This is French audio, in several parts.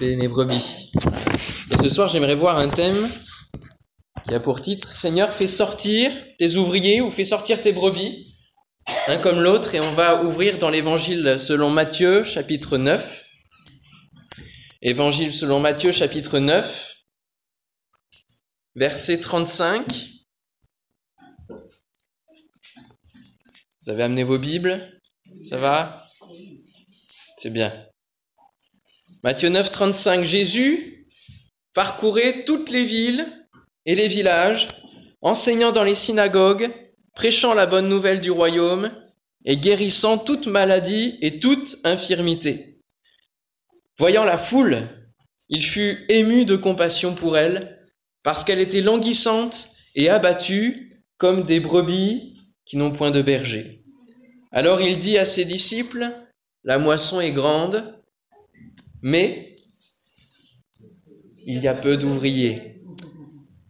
les, brebis. Et ce soir, j'aimerais voir un thème qui a pour titre Seigneur, fais sortir tes ouvriers ou fais sortir tes brebis, un comme l'autre, et on va ouvrir dans l'évangile selon Matthieu, chapitre 9. Évangile selon Matthieu, chapitre 9, verset 35. Vous avez amené vos Bibles? Ça va? C'est bien. Matthieu 9, 35. Jésus parcourait toutes les villes et les villages, enseignant dans les synagogues, prêchant la bonne nouvelle du royaume et guérissant toute maladie et toute infirmité. Voyant la foule, il fut ému de compassion pour elle, parce qu'elle était languissante et abattue comme des brebis qui n'ont point de berger. Alors il dit à ses disciples, La moisson est grande, mais il y a peu d'ouvriers.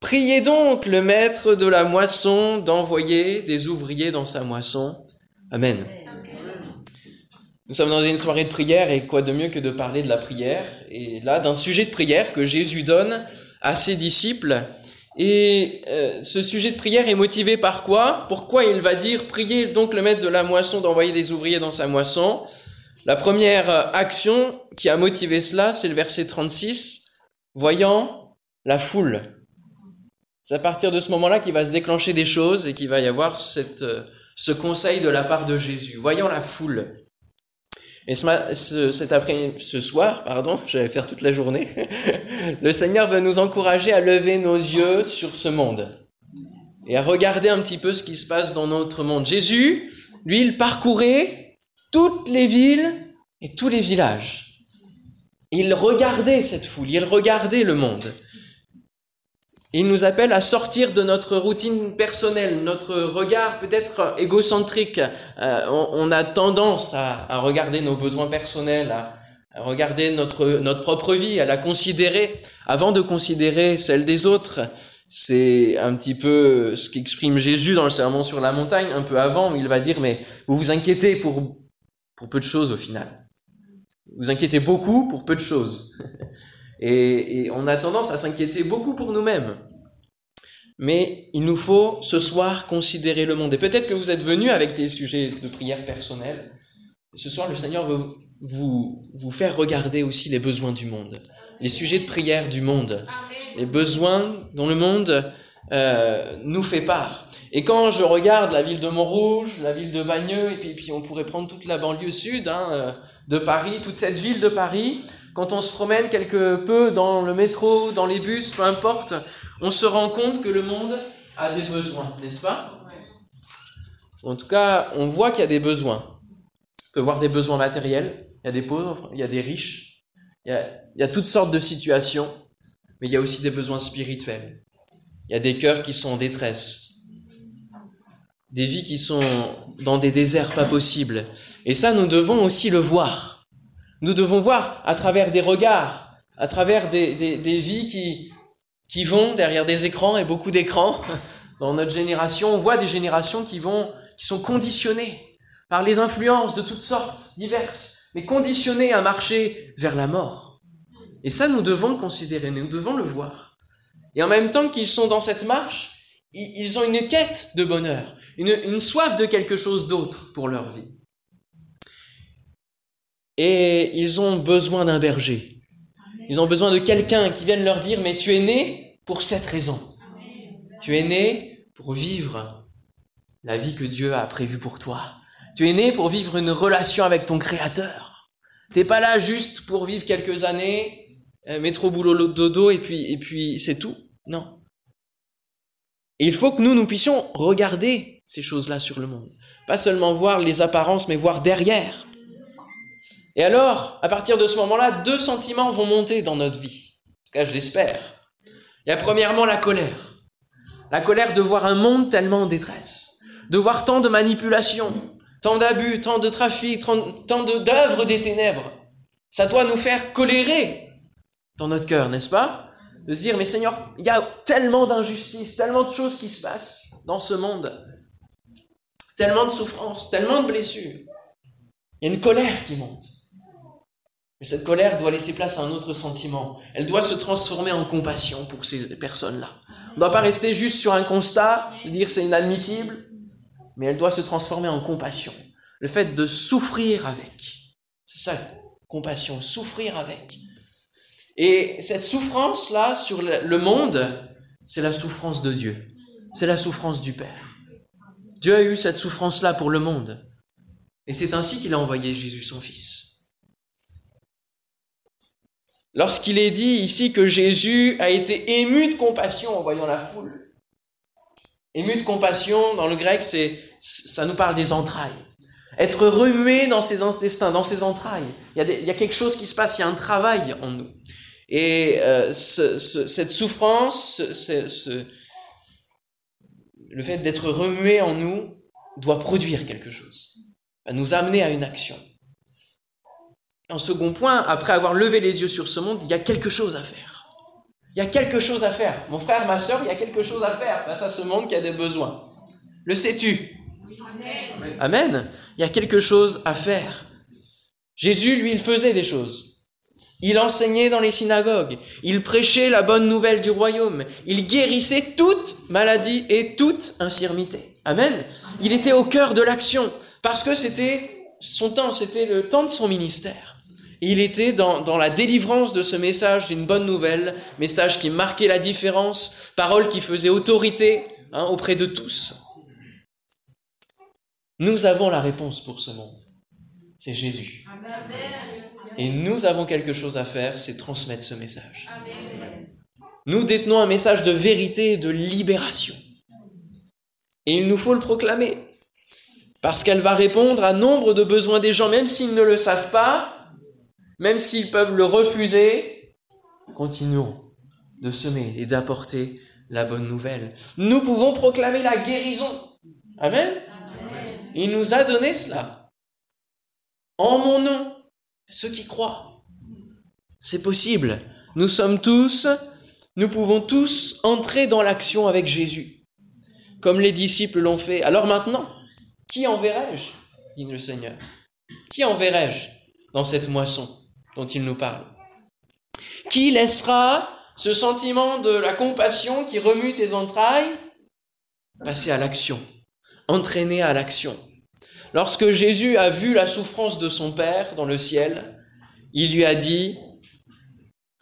Priez donc le maître de la moisson d'envoyer des ouvriers dans sa moisson. Amen. Nous sommes dans une soirée de prière et quoi de mieux que de parler de la prière et là d'un sujet de prière que Jésus donne à ses disciples. Et euh, ce sujet de prière est motivé par quoi? Pourquoi il va dire priez donc le maître de la moisson d'envoyer des ouvriers dans sa moisson? La première action qui a motivé cela, c'est le verset 36, voyant la foule. C'est à partir de ce moment-là qu'il va se déclencher des choses et qu'il va y avoir cette, ce conseil de la part de Jésus, voyant la foule. Et ce, cet après, ce soir, pardon, je vais faire toute la journée, le Seigneur veut nous encourager à lever nos yeux sur ce monde et à regarder un petit peu ce qui se passe dans notre monde. Jésus, lui, il parcourait toutes les villes et tous les villages. Il regardait cette foule, il regardait le monde. Il nous appelle à sortir de notre routine personnelle, notre regard peut-être égocentrique. Euh, on, a tendance à, regarder nos besoins personnels, à, regarder notre, notre propre vie, à la considérer avant de considérer celle des autres. C'est un petit peu ce qu'exprime Jésus dans le sermon sur la montagne, un peu avant, où il va dire, mais vous vous inquiétez pour pour peu de choses au final. Vous inquiétez beaucoup pour peu de choses. Et, on a tendance à s'inquiéter beaucoup pour nous-mêmes. Mais il nous faut ce soir considérer le monde. Et peut-être que vous êtes venus avec des sujets de prière personnelle. Ce soir, le Seigneur veut vous, vous faire regarder aussi les besoins du monde, les sujets de prière du monde, les besoins dont le monde euh, nous fait part. Et quand je regarde la ville de Montrouge, la ville de Bagneux, et puis, puis on pourrait prendre toute la banlieue sud hein, euh, de Paris, toute cette ville de Paris, quand on se promène quelque peu dans le métro, dans les bus, peu importe, on se rend compte que le monde a des besoins, n'est-ce pas? En tout cas, on voit qu'il y a des besoins. On peut voir des besoins matériels, il y a des pauvres, il y a des riches, il y a, il y a toutes sortes de situations, mais il y a aussi des besoins spirituels. Il y a des cœurs qui sont en détresse, des vies qui sont dans des déserts pas possibles. Et ça, nous devons aussi le voir. Nous devons voir à travers des regards, à travers des, des, vies qui, qui vont derrière des écrans et beaucoup d'écrans. Dans notre génération, on voit des générations qui vont, qui sont conditionnées par les influences de toutes sortes, diverses, mais conditionnées à marcher vers la mort. Et ça, nous devons considérer, nous devons le voir. Et en même temps qu'ils sont dans cette marche, ils ont une quête de bonheur une, soif de quelque chose d'autre pour leur vie. Et ils ont besoin d'un berger. Ils ont besoin de quelqu'un qui vienne leur dire, mais tu es né pour cette raison. Tu es né pour vivre la vie que Dieu a prévue pour toi. Tu es né pour vivre une relation avec ton Créateur. T'es pas là juste pour vivre quelques années, euh, métro boulot dodo et puis et puis c'est tout. Non. Et il faut que nous, nous puissions regarder ces choses-là sur le monde. Pas seulement voir les apparences, mais voir derrière. Et alors, à partir de ce moment-là, deux sentiments vont monter dans notre vie. En tout cas, je l'espère. Il y a premièrement la colère. La colère de voir un monde tellement en détresse. De voir tant de manipulations, tant d'abus, tant de trafic, tant d'œuvres des ténèbres. Ça doit nous faire colérer dans notre cœur, n'est-ce pas? De se dire, mais Seigneur, il y a tellement d'injustices, tellement de choses qui se passent dans ce monde, tellement de souffrances, tellement de blessures. Il y a une colère qui monte. Mais cette colère doit laisser place à un autre sentiment. Elle doit se transformer en compassion pour ces personnes-là. On ne doit pas rester juste sur un constat, dire c'est inadmissible, mais elle doit se transformer en compassion. Le fait de souffrir avec. C'est ça, compassion, souffrir avec. Et cette souffrance-là sur le monde, c'est la souffrance de Dieu. C'est la souffrance du Père. Dieu a eu cette souffrance-là pour le monde. Et c'est ainsi qu'il a envoyé Jésus son Fils. Lorsqu'il est dit ici que Jésus a été ému de compassion en voyant la foule, ému de compassion dans le grec, c'est, ça nous parle des entrailles. Être remué dans ses intestins, dans ses entrailles. Il y, a il y a quelque chose qui se passe, il y a un travail en nous. Et euh, cette souffrance, le fait d'être remué en nous, doit produire quelque chose, va nous amener à une action. En second point, après avoir levé les yeux sur ce monde, il y a quelque chose à faire. Il y a quelque chose à faire. Mon frère, ma soeur, il y a quelque chose à faire face à ce monde qui a des besoins. Le sais-tu? Amen. Amen. Il y a quelque chose à faire. Jésus, lui, il faisait des choses. Il enseignait dans les synagogues, il prêchait la bonne nouvelle du royaume, il guérissait toute maladie et toute infirmité. Amen. Il était au cœur de l'action, parce que c'était son temps, c'était le temps de son ministère. il était dans, la délivrance de ce message d'une bonne nouvelle, message qui marquait la différence, parole qui faisait autorité hein, auprès de tous. Nous avons la réponse pour ce monde. C'est Jésus. Et nous avons quelque chose à faire, c'est transmettre ce message. Nous détenons un message de vérité et de libération. Et il nous faut le proclamer. Parce qu'elle va répondre à nombre de besoins des gens, même s'ils ne le savent pas, même s'ils peuvent le refuser, continuons de semer et d'apporter la bonne nouvelle. Nous pouvons proclamer la guérison. Amen. Il nous a donné cela. En mon nom ceux qui croient. C'est possible. Nous sommes tous, nous pouvons tous entrer dans l'action avec Jésus, comme les disciples l'ont fait. Alors maintenant, qui enverrai-je dit le Seigneur? Qui enverrai-je dans cette moisson dont il nous parle? Qui laissera ce sentiment de la compassion qui remue tes entrailles? Passer à l'action, entraîner à l'action Lorsque Jésus a vu la souffrance de son Père dans le ciel, il lui a dit,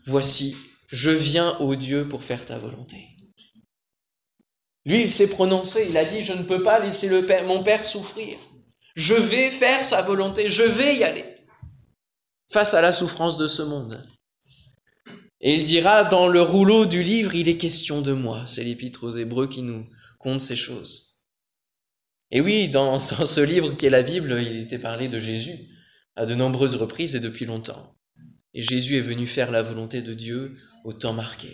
Voici, je viens, au Dieu, pour faire ta volonté. Lui, il s'est prononcé, il a dit, je ne peux pas laisser mon Père souffrir. Je vais faire sa volonté, je vais y aller face à la souffrance de ce monde. Et il dira, dans le rouleau du livre, il est question de moi. C'est l'épître aux Hébreux qui nous compte ces choses. Et oui, dans, ce livre qui est la Bible, il était parlé de Jésus à de nombreuses reprises et depuis longtemps. Et Jésus est venu faire la volonté de Dieu au temps marqué.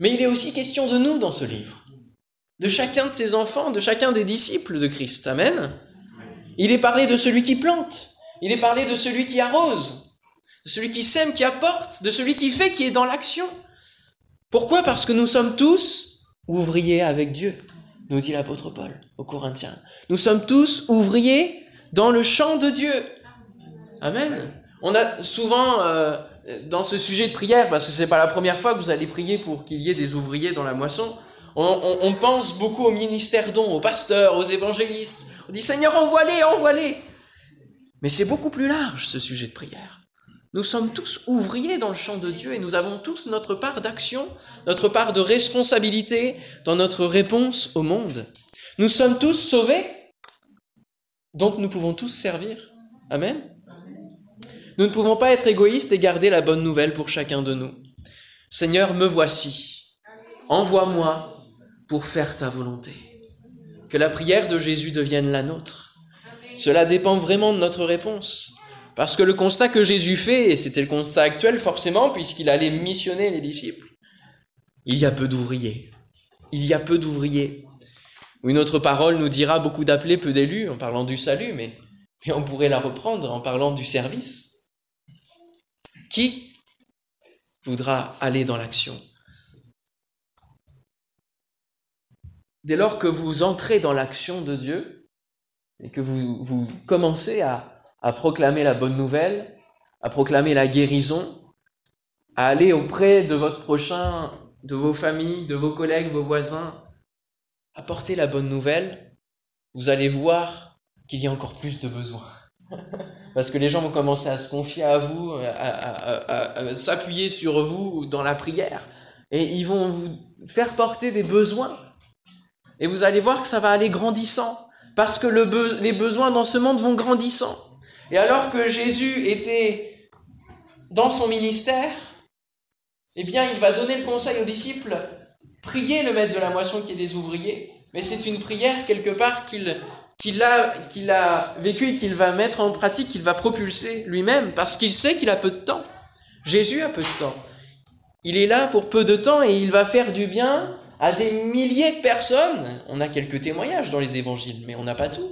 Mais il est aussi question de nous dans ce livre, de chacun de ses enfants, de chacun des disciples de Christ. Amen. Il est parlé de celui qui plante, il est parlé de celui qui arrose, de celui qui sème, qui apporte, de celui qui fait, qui est dans l'action. Pourquoi? Parce que nous sommes tous ouvriers avec Dieu nous dit l'apôtre Paul aux Corinthiens. Nous sommes tous ouvriers dans le champ de Dieu. Amen. On a souvent, euh, dans ce sujet de prière, parce que ce n'est pas la première fois que vous allez prier pour qu'il y ait des ouvriers dans la moisson, on, pense beaucoup au ministère dons, aux pasteurs, aux évangélistes. On dit Seigneur, envoie-les, envoie-les. Mais c'est beaucoup plus large ce sujet de prière. Nous sommes tous ouvriers dans le champ de Dieu et nous avons tous notre part d'action, notre part de responsabilité dans notre réponse au monde. Nous sommes tous sauvés, donc nous pouvons tous servir. Amen. Nous ne pouvons pas être égoïstes et garder la bonne nouvelle pour chacun de nous. Seigneur, me voici. Envoie-moi pour faire ta volonté. Que la prière de Jésus devienne la nôtre. Cela dépend vraiment de notre réponse. Parce que le constat que Jésus fait, et c'était le constat actuel forcément, puisqu'il allait missionner les disciples, il y a peu d'ouvriers. Il y a peu d'ouvriers. Une autre parole nous dira beaucoup d'appelés, peu d'élus, en parlant du salut, mais, on pourrait la reprendre en parlant du service. Qui voudra aller dans l'action? Dès lors que vous entrez dans l'action de Dieu et que vous commencez à, à proclamer la bonne nouvelle, à proclamer la guérison, à aller auprès de votre prochain, de vos familles, de vos collègues, vos voisins, apporter la bonne nouvelle, vous allez voir qu'il y a encore plus de besoins. Parce que les gens vont commencer à se confier à vous, à, s'appuyer sur vous dans la prière. Et ils vont vous faire porter des besoins. Et vous allez voir que ça va aller grandissant. Parce que les besoins dans ce monde vont grandissant. Et alors que Jésus était dans son ministère, eh bien, il va donner le conseil aux disciples, priez le maître de la moisson qui est des ouvriers, mais c'est une prière quelque part qu'il qu'il a, qu'il et qu'il va mettre en pratique, qu'il va propulser lui-même, parce qu'il sait qu'il a peu de temps. Jésus a peu de temps. Il est là pour peu de temps et il va faire du bien à des milliers de personnes. On a quelques témoignages dans les évangiles, mais on n'a pas tout.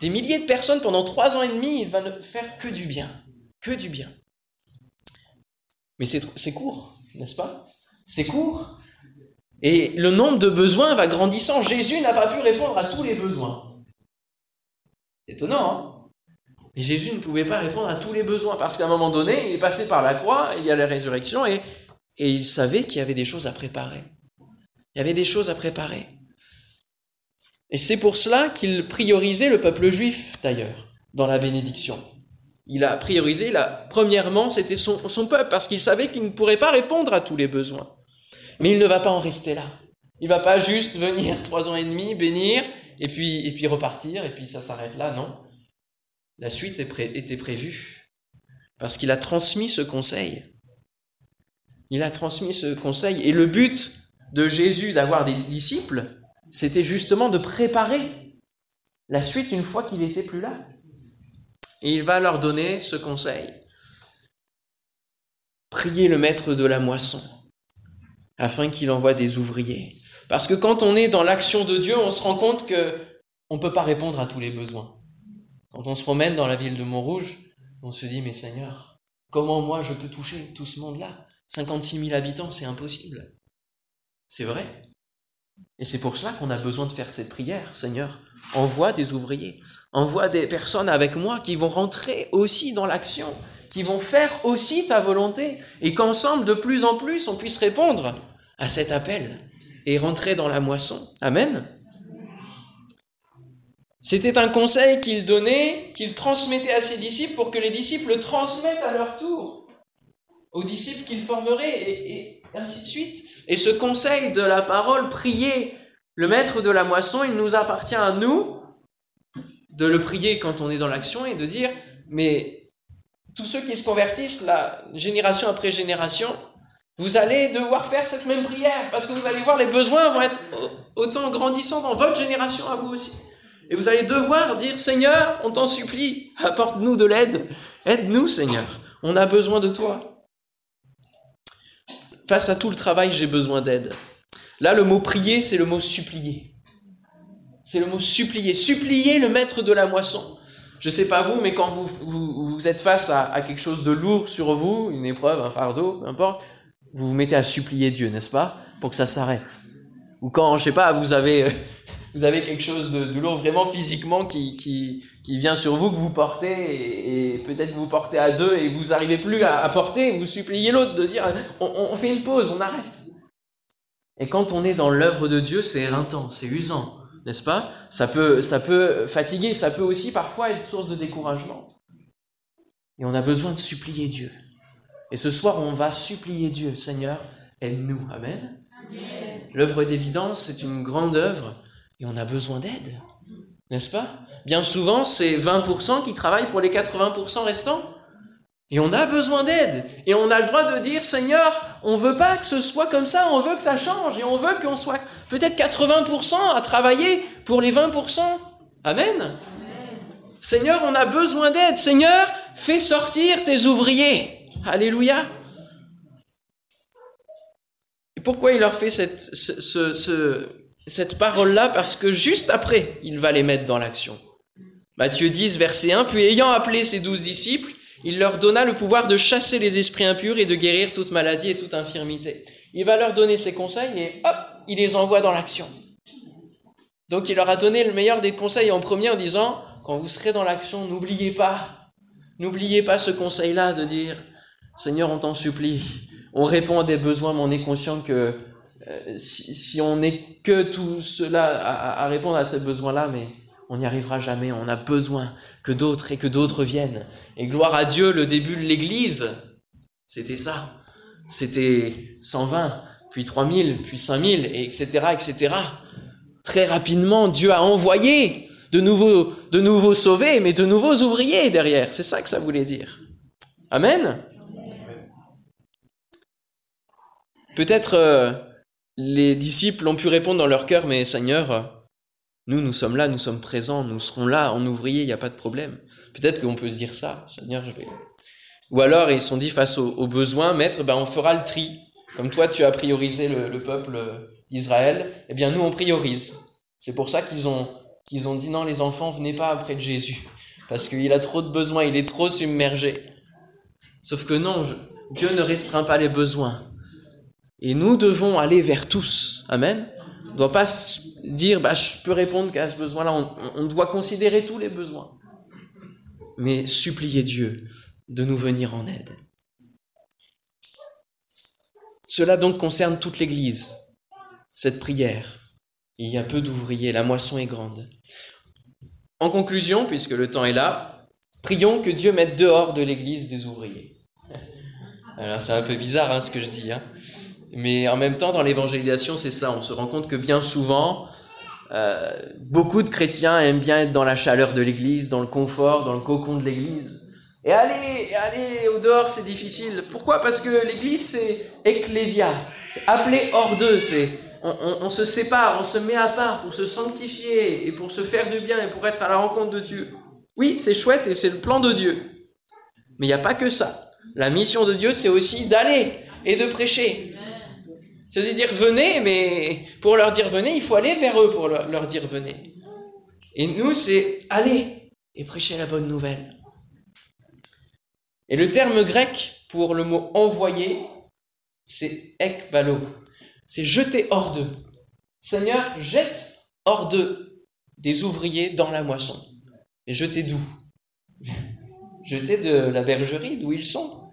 Des milliers de personnes pendant trois ans et demi, il va ne faire que du bien. Que du bien. Mais c'est court, n'est-ce pas? C'est court. Et le nombre de besoins va grandissant. Jésus n'a pas pu répondre à tous les besoins. Étonnant, hein? Et Jésus ne pouvait pas répondre à tous les besoins, parce qu'à un moment donné, il est passé par la croix, il y a la résurrection, et, et il savait qu'il y avait des choses à préparer. Il y avait des choses à préparer. Et c'est pour cela qu'il priorisait le peuple juif, d'ailleurs, dans la bénédiction. Il a priorisé, premièrement, c'était son, peuple, parce qu'il savait qu'il ne pourrait pas répondre à tous les besoins. Mais il ne va pas en rester là. Il va pas juste venir trois ans et demi, bénir, et puis, et puis repartir, et puis ça s'arrête là, non. La suite était prévue, parce qu'il a transmis ce conseil. Il a transmis ce conseil, et le but de Jésus d'avoir des disciples, c'était justement de préparer la suite une fois qu'il n'était plus là. Et il va leur donner ce conseil. Priez le maître de la moisson, afin qu'il envoie des ouvriers. Parce que quand on est dans l'action de Dieu, on se rend compte que on ne peut pas répondre à tous les besoins. Quand on se promène dans la ville de Montrouge, on se dit, mais Seigneur, comment moi je peux toucher tout ce monde-là? 56 000 habitants, c'est impossible. C'est vrai. Et c'est pour cela qu'on a besoin de faire cette prière, Seigneur. Envoie des ouvriers, envoie des personnes avec moi qui vont rentrer aussi dans l'action, qui vont faire aussi ta volonté, et qu'ensemble, de plus en plus, on puisse répondre à cet appel et rentrer dans la moisson. Amen. C'était un conseil qu'il donnait, qu'il transmettait à ses disciples pour que les disciples le transmettent à leur tour aux disciples qu'il formerait et, ainsi de suite. Et ce conseil de la parole, prier le maître de la moisson, il nous appartient à nous de le prier quand on est dans l'action et de dire, mais tous ceux qui se convertissent, la génération après génération, vous allez devoir faire cette même prière parce que vous allez voir les besoins vont être autant grandissants dans votre génération à vous aussi. Et vous allez devoir dire Seigneur, on t'en supplie, apporte-nous de l'aide. Aide-nous Seigneur, on a besoin de toi. Face à tout le travail, j'ai besoin d'aide. Là, le mot prier, c'est le mot supplier. C'est le mot supplier. Supplier le maître de la moisson. Je ne sais pas vous, mais quand vous, vous, êtes face à, quelque chose de lourd sur vous, une épreuve, un fardeau, peu importe, vous vous mettez à supplier Dieu, n'est-ce pas Pour que ça s'arrête. Ou quand, je sais pas, vous avez, euh, vous avez quelque chose de, lourd vraiment physiquement qui, qui, qui, vient sur vous, que vous portez, et, peut-être vous portez à deux et vous n'arrivez plus à, porter, vous suppliez l'autre de dire on, on, fait une pause, on arrête. Et quand on est dans l'œuvre de Dieu, c'est éreintant, c'est usant, n'est-ce pas? Ça peut, ça peut fatiguer, ça peut aussi parfois être source de découragement. Et on a besoin de supplier Dieu. Et ce soir, on va supplier Dieu, Seigneur, aide-nous. Amen. L'œuvre d'évidence, c'est une grande œuvre et on a besoin d'aide, n'est-ce pas? Bien souvent, c'est 20% qui travaillent pour les 80% restants. Et on a besoin d'aide. Et on a le droit de dire, Seigneur, on veut pas que ce soit comme ça, on veut que ça change. Et on veut qu'on soit peut-être 80% à travailler pour les 20%. Amen. Seigneur, on a besoin d'aide. Seigneur, fais sortir tes ouvriers. Alléluia. Et pourquoi il leur fait cette, cette parole-là Parce que juste après, il va les mettre dans l'action. Matthieu 10, verset 1, puis ayant appelé ses douze disciples, il leur donna le pouvoir de chasser les esprits impurs et de guérir toute maladie et toute infirmité. Il va leur donner ses conseils et hop, il les envoie dans l'action. Donc il leur a donné le meilleur des conseils en premier en disant, quand vous serez dans l'action, n'oubliez pas N'oubliez pas ce conseil-là de dire, Seigneur, on t'en supplie. On répond à des besoins, mais on est conscient que euh, si, on n'est que tout cela à, à répondre à ces besoins-là, mais on n'y arrivera jamais. On a besoin que d'autres et que d'autres viennent. Et gloire à Dieu, le début de l'Église, c'était ça. C'était 120, puis 3000, puis 5000, et etc., etc. Très rapidement, Dieu a envoyé de nouveaux, de nouveaux sauvés, mais de nouveaux ouvriers derrière. C'est ça que ça voulait dire. Amen. Peut-être euh, les disciples ont pu répondre dans leur cœur, mais Seigneur, nous, nous sommes là, nous sommes présents, nous serons là en ouvrier, il n'y a pas de problème. Peut-être qu'on peut se dire ça, Seigneur, je vais. Ou alors ils se sont dit face aux, besoins, maître, ben, on fera le tri. Comme toi, tu as priorisé le, peuple d'Israël, eh bien nous, on priorise. C'est pour ça qu'ils ont, qu'ils ont dit non, les enfants, venez pas après de Jésus, parce qu'il a trop de besoins, il est trop submergé. Sauf que non, Dieu ne restreint pas les besoins. Et nous devons aller vers tous. Amen. On ne doit pas dire, bah, je peux répondre qu'à ce besoin-là. On, doit considérer tous les besoins. Mais supplier Dieu de nous venir en aide. Cela donc concerne toute l'Église, cette prière. Il y a peu d'ouvriers, la moisson est grande. En conclusion, puisque le temps est là, prions que Dieu mette dehors de l'Église des ouvriers. Alors c'est un peu bizarre hein, ce que je dis, hein. Mais en même temps, dans l'évangélisation, c'est ça. On se rend compte que bien souvent, euh, beaucoup de chrétiens aiment bien être dans la chaleur de l'église, dans le confort, dans le cocon de l'église. Et aller, aller au dehors, c'est difficile. Pourquoi? Parce que l'église, c'est ecclésia. C'est appelé hors d'eux. C'est, on, se sépare, on se met à part pour se sanctifier et pour se faire du bien et pour être à la rencontre de Dieu. Oui, c'est chouette et c'est le plan de Dieu. Mais il n'y a pas que ça. La mission de Dieu, c'est aussi d'aller et de prêcher. Ça veut dire venez, mais pour leur dire venez, il faut aller vers eux pour leur dire venez. Et nous, c'est aller et prêcher la bonne nouvelle. Et le terme grec pour le mot envoyer, c'est ekbalo. C'est jeter hors d'eux. Seigneur, jette hors d'eux des ouvriers dans la moisson. Et jetez d'où? Jetez de la bergerie, d'où ils sont.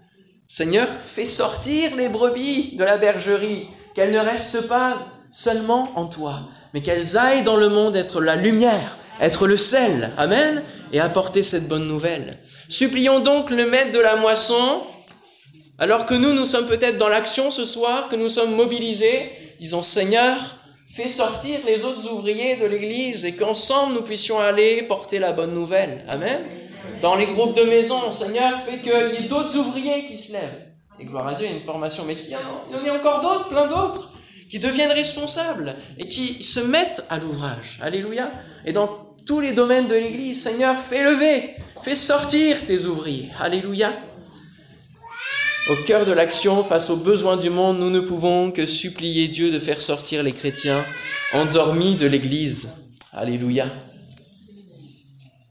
Seigneur, fais sortir les brebis de la bergerie qu'elles ne restent pas seulement en toi, mais qu'elles aillent dans le monde être la lumière, être le sel, amen, et apporter cette bonne nouvelle. Supplions donc le maître de la moisson, alors que nous, nous sommes peut-être dans l'action ce soir, que nous sommes mobilisés, disons Seigneur, fais sortir les autres ouvriers de l'Église et qu'ensemble nous puissions aller porter la bonne nouvelle. Amen. Dans les groupes de maison, Seigneur, fais qu'il y ait d'autres ouvriers qui se lèvent. Et gloire à Dieu, il y a une formation, mais il y en a encore d'autres, plein d'autres, qui deviennent responsables et qui se mettent à l'ouvrage. Alléluia. Et dans tous les domaines de l'Église, Seigneur, fais lever, fais sortir tes ouvriers. Alléluia. Au cœur de l'action, face aux besoins du monde, nous ne pouvons que supplier Dieu de faire sortir les chrétiens endormis de l'Église. Alléluia.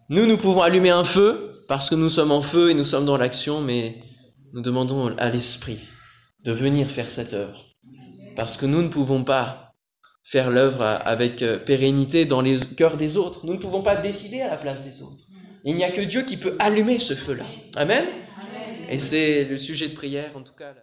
Nous, nous pouvons allumer un feu parce que nous sommes en feu et nous sommes dans l'action, mais nous demandons à l'Esprit de venir faire cette œuvre. Parce que nous ne pouvons pas faire l'œuvre avec pérennité dans les cœurs des autres. Nous ne pouvons pas décider à la place des autres. Il n'y a que Dieu qui peut allumer ce feu-là. Amen. Et c'est le sujet de prière, en tout cas.